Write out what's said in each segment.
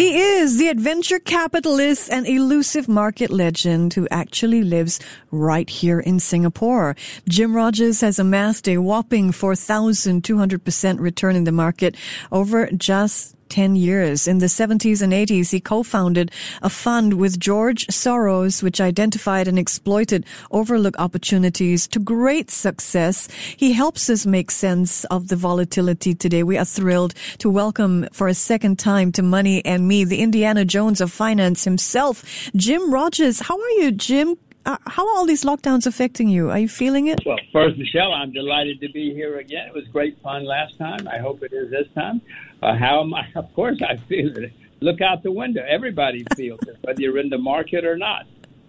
He is the adventure capitalist and elusive market legend who actually lives right here in Singapore. Jim Rogers has amassed a whopping 4,200% return in the market over just 10 years. In the 70s and 80s, he co-founded a fund with George Soros, which identified and exploited overlooked opportunities to great success. He helps us make sense of the volatility today. We are thrilled to welcome for a second time to Money and Me, the Indiana Jones of finance himself, Jim Rogers. How are you, Jim? Uh, how are all these lockdowns affecting you? Are you feeling it? Well, first, Michelle, I'm delighted to be here again. It was great fun last time. I hope it is this time. Uh, how am I? Of course, I feel it. Look out the window. Everybody feels it, whether you're in the market or not.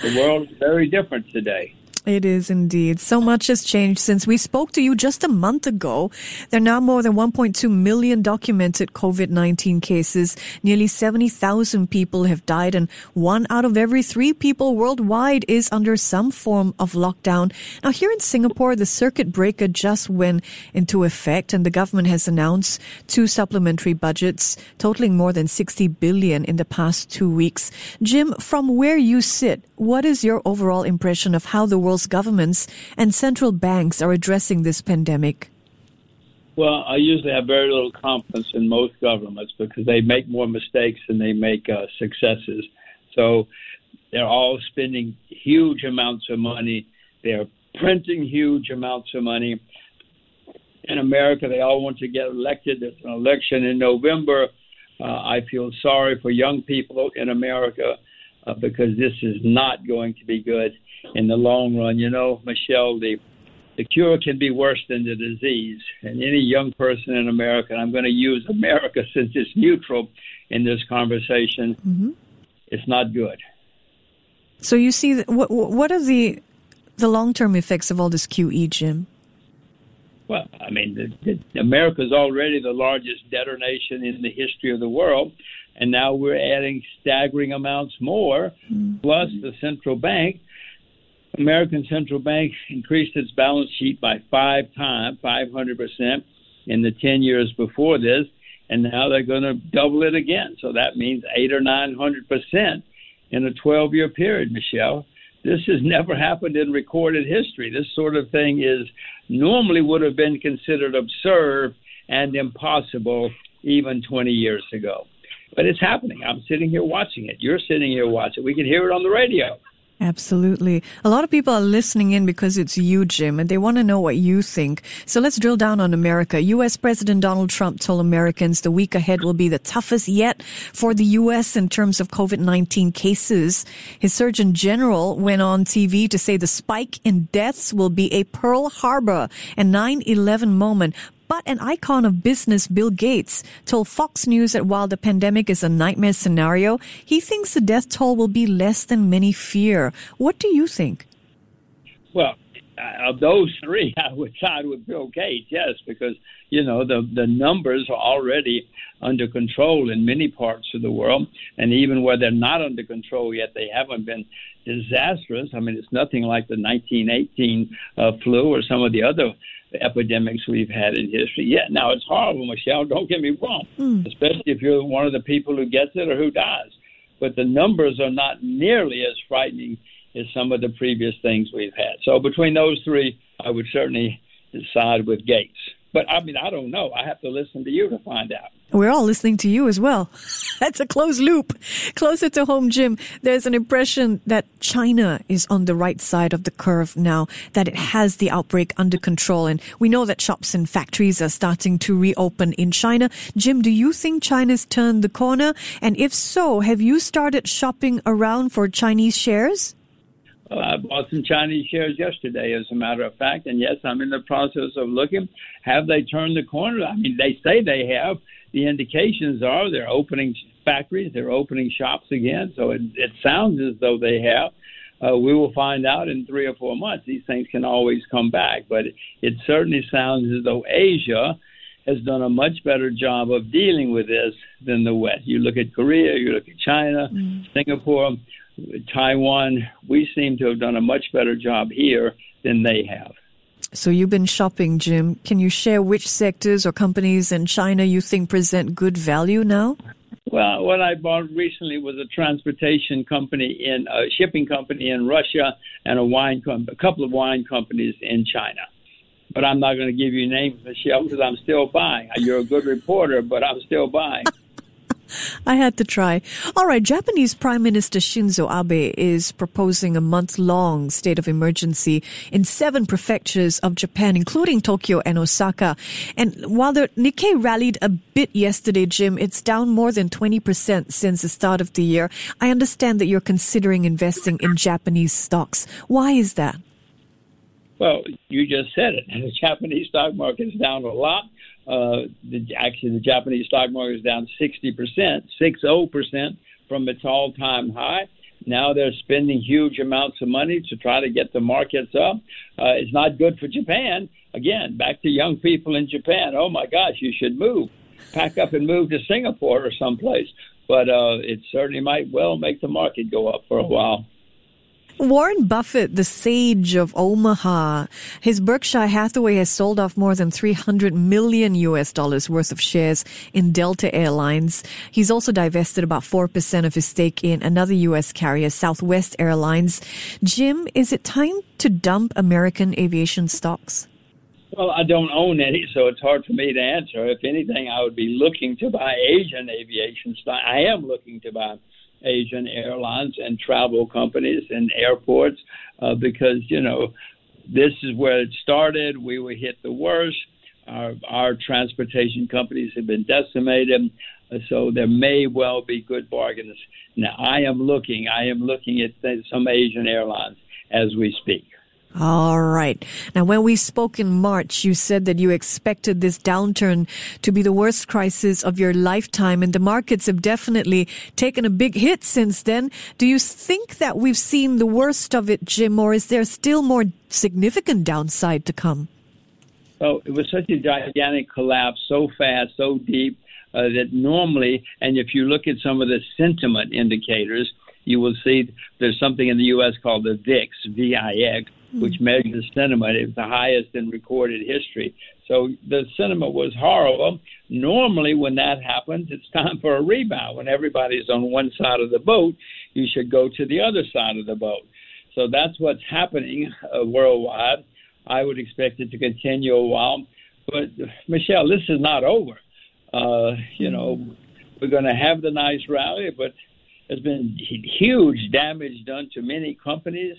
The world is very different today. It is indeed. So much has changed since we spoke to you just a month ago. There are now more than 1.2 million documented COVID-19 cases. Nearly 70,000 people have died and one out of every three people worldwide is under some form of lockdown. Now here in Singapore, the circuit breaker just went into effect and the government has announced two supplementary budgets totaling more than 60 billion in the past two weeks. Jim, from where you sit, what is your overall impression of how the world world's governments and central banks are addressing this pandemic? Well, I usually have very little confidence in most governments because they make more mistakes than they make uh, successes. So they're all spending huge amounts of money. They're printing huge amounts of money. In America, they all want to get elected. There's an election in November. Uh, I feel sorry for young people in America uh, because this is not going to be good in the long run. You know, Michelle, the the cure can be worse than the disease. And any young person in America, and I'm going to use America since it's neutral in this conversation, mm-hmm. it's not good. So you see, what what are the the long term effects of all this QE, Jim? Well, I mean, the, the, America is already the largest debtor nation in the history of the world, and now we're adding staggering amounts more. Mm-hmm. Plus, the central bank American Central Bank increased its balance sheet by five times, 500% in the 10 years before this, and now they're going to double it again. So that means eight or 900% in a 12 year period, Michelle. This has never happened in recorded history. This sort of thing is normally would have been considered absurd and impossible even 20 years ago. But it's happening. I'm sitting here watching it. You're sitting here watching it. We can hear it on the radio. Absolutely. A lot of people are listening in because it's you, Jim, and they want to know what you think. So let's drill down on America. U.S. President Donald Trump told Americans the week ahead will be the toughest yet for the U.S. in terms of COVID-19 cases. His Surgeon General went on TV to say the spike in deaths will be a Pearl Harbor and 9-11 moment. But an icon of business, Bill Gates, told Fox News that while the pandemic is a nightmare scenario, he thinks the death toll will be less than many fear. What do you think? Well, of those three, I would side with Bill Gates, yes, because you know the the numbers are already under control in many parts of the world, and even where they're not under control yet, they haven't been disastrous. I mean, it's nothing like the 1918 uh, flu or some of the other epidemics we've had in history. Yeah, now it's horrible, Michelle. Don't get me wrong, mm. especially if you're one of the people who gets it or who dies. But the numbers are not nearly as frightening as some of the previous things we've had. So between those three, I would certainly side with Gates. But I mean, I don't know. I have to listen to you to find out. We're all listening to you as well. That's a closed loop. Closer to home, Jim, there's an impression that China is on the right side of the curve now, that it has the outbreak under control. And we know that shops and factories are starting to reopen in China. Jim, do you think China's turned the corner? And if so, have you started shopping around for Chinese shares? I bought some Chinese shares yesterday, as a matter of fact. And yes, I'm in the process of looking. Have they turned the corner? I mean, they say they have the indications are they're opening factories, they're opening shops again. So it, it sounds as though they have. Uh, we will find out in three or four months. These things can always come back, but it, it certainly sounds as though Asia has done a much better job of dealing with this than the West. You look at Korea, you look at China, mm. Singapore, Taiwan. We seem to have done a much better job here than they have. So you've been shopping, Jim. Can you share which sectors or companies in China you think present good value now? Well, what I bought recently was a transportation company in a shipping company in Russia and a wine com- a couple of wine companies in China. But I'm not going to give you names, Michelle, because I'm still buying. You're a good reporter, but I'm still buying. I had to try. All right, Japanese Prime Minister Shinzo Abe is proposing a month long state of emergency in seven prefectures of Japan, including Tokyo and Osaka. And while the Nikkei rallied a bit yesterday, Jim, it's down more than 20% since the start of the year. I understand that you're considering investing in Japanese stocks. Why is that? Well, you just said it. The Japanese stock market is down a lot. Uh, the, actually, the Japanese stock market is down 60%, 60% from its all time high. Now they're spending huge amounts of money to try to get the markets up. Uh, it's not good for Japan. Again, back to young people in Japan. Oh my gosh, you should move. Pack up and move to Singapore or someplace. But uh, it certainly might well make the market go up for a while. Warren Buffett, the sage of Omaha, his Berkshire Hathaway has sold off more than 300 million US dollars worth of shares in Delta Airlines. He's also divested about 4% of his stake in another US carrier, Southwest Airlines. Jim, is it time to dump American aviation stocks? Well, I don't own any, so it's hard for me to answer. If anything, I would be looking to buy Asian aviation stock. I am looking to buy Asian airlines and travel companies and airports uh, because, you know, this is where it started. We were hit the worst. Our, our transportation companies have been decimated. Uh, so there may well be good bargains. Now, I am looking, I am looking at some Asian airlines as we speak. All right. Now, when we spoke in March, you said that you expected this downturn to be the worst crisis of your lifetime, and the markets have definitely taken a big hit since then. Do you think that we've seen the worst of it, Jim, or is there still more significant downside to come? Well, it was such a gigantic collapse, so fast, so deep, uh, that normally, and if you look at some of the sentiment indicators, you will see there's something in the U.S. called the VIX, V-I-X, which measures sentiment. It was the highest in recorded history. So the sentiment was horrible. Normally, when that happens, it's time for a rebound. When everybody's on one side of the boat, you should go to the other side of the boat. So that's what's happening uh, worldwide. I would expect it to continue a while. But, Michelle, this is not over. Uh, you know, we're going to have the nice rally, but there's been huge damage done to many companies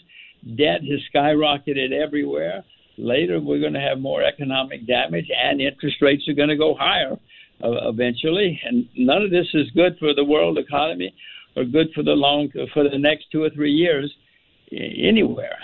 Debt has skyrocketed everywhere. Later, we're going to have more economic damage, and interest rates are going to go higher uh, eventually. And none of this is good for the world economy or good for the long for the next two or three years anywhere.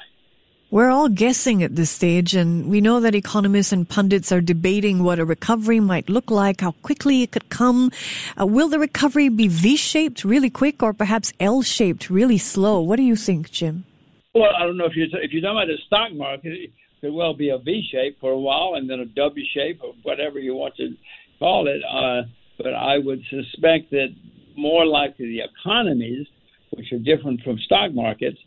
We're all guessing at this stage, and we know that economists and pundits are debating what a recovery might look like, how quickly it could come. Uh, will the recovery be V shaped really quick or perhaps L shaped really slow? What do you think, Jim? Well, I don't know if you're if you're talking about the stock market, it could well be a V shape for a while, and then a W shape or whatever you want to call it. Uh, but I would suspect that more likely the economies, which are different from stock markets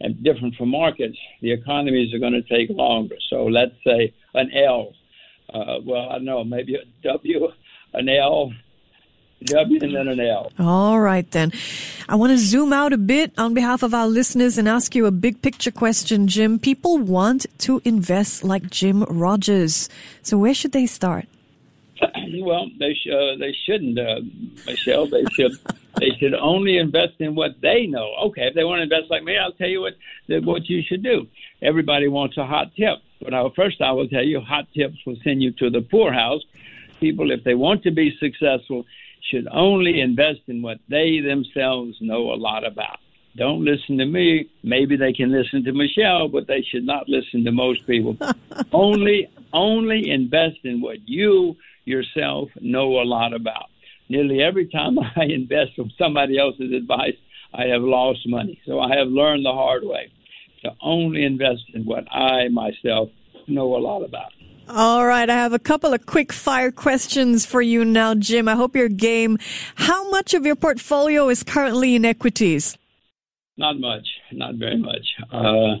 and different from markets, the economies are going to take longer. So let's say an L. Uh, well, I don't know, maybe a W, an L, W and then an L. All right, then. I want to zoom out a bit on behalf of our listeners and ask you a big picture question, Jim. People want to invest like Jim Rogers. So where should they start? Well, they sh- uh, they shouldn't, uh, Michelle. They should they should only invest in what they know. Okay, if they want to invest like me, I'll tell you what what you should do. Everybody wants a hot tip, but I, first I will tell you, hot tips will send you to the poorhouse. People, if they want to be successful, should only invest in what they themselves know a lot about. Don't listen to me. Maybe they can listen to Michelle, but they should not listen to most people. only only invest in what you yourself know a lot about. Nearly every time I invest from somebody else's advice, I have lost money. So I have learned the hard way to only invest in what I myself know a lot about. All right, I have a couple of quick fire questions for you now, Jim. I hope you're game. How much of your portfolio is currently in equities? Not much, not very much. Uh,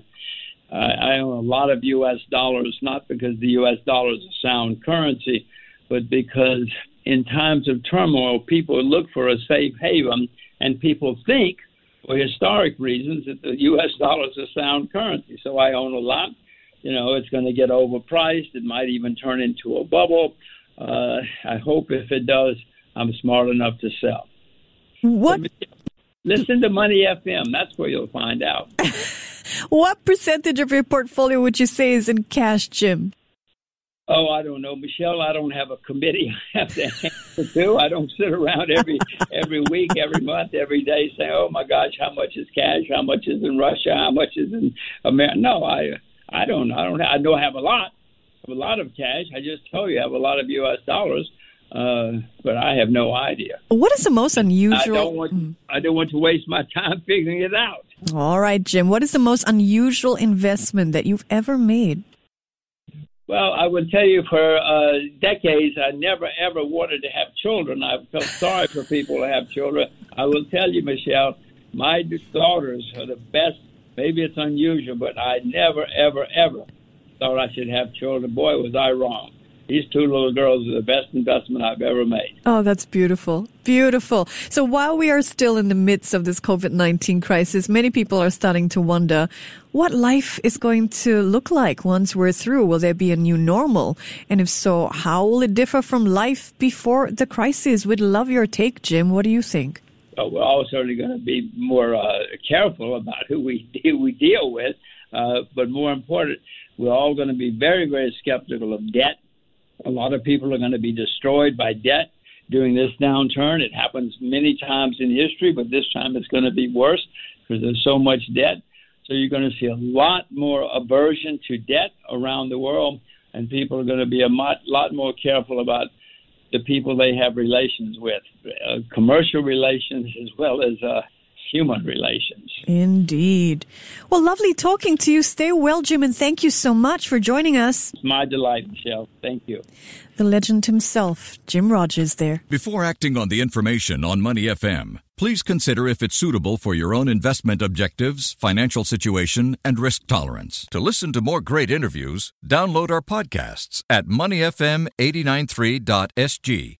I own a lot of U.S. dollars, not because the U.S. dollar is a sound currency, but because in times of turmoil, people look for a safe haven, and people think, for historic reasons, that the U.S. dollar is a sound currency. So I own a lot. You know, it's going to get overpriced. It might even turn into a bubble. Uh, I hope if it does, I'm smart enough to sell. What? Listen to Money FM. That's where you'll find out. what percentage of your portfolio would you say is in cash, Jim? Oh, I don't know, Michelle. I don't have a committee I have to answer to. I don't sit around every every week, every month, every day saying, "Oh my gosh, how much is cash? How much is in Russia? How much is in America?" No, I I don't I don't I know I have a lot. I have a lot of cash. I just told you I have a lot of U.S. dollars. Uh, but I have no idea. What is the most unusual? I don't, want, mm. I don't want to waste my time figuring it out. All right, Jim. What is the most unusual investment that you've ever made? Well, I would tell you for uh, decades, I never ever wanted to have children. I felt sorry for people who have children. I will tell you, Michelle, my daughters are the best. Maybe it's unusual, but I never, ever, ever thought I should have children. Boy, was I wrong these two little girls are the best investment I've ever made. Oh, that's beautiful. Beautiful. So while we are still in the midst of this COVID 19 crisis, many people are starting to wonder what life is going to look like once we're through. Will there be a new normal? And if so, how will it differ from life before the crisis? We'd love your take, Jim. What do you think? Well, we're all certainly going to be more uh, careful about who we, who we deal with. Uh, but more important, we're all going to be very, very skeptical of debt a lot of people are going to be destroyed by debt during this downturn. It happens many times in history, but this time it's going to be worse because there's so much debt. So you're going to see a lot more aversion to debt around the world, and people are going to be a lot more careful about the people they have relations with, uh, commercial relations as well as uh, human relations. Indeed. Well, lovely talking to you. Stay well, Jim, and thank you so much for joining us. It's my delight, Michelle. Thank you. The legend himself, Jim Rogers, there. Before acting on the information on Money FM, please consider if it's suitable for your own investment objectives, financial situation, and risk tolerance. To listen to more great interviews, download our podcasts at moneyfm893.sg